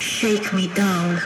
Shake me down.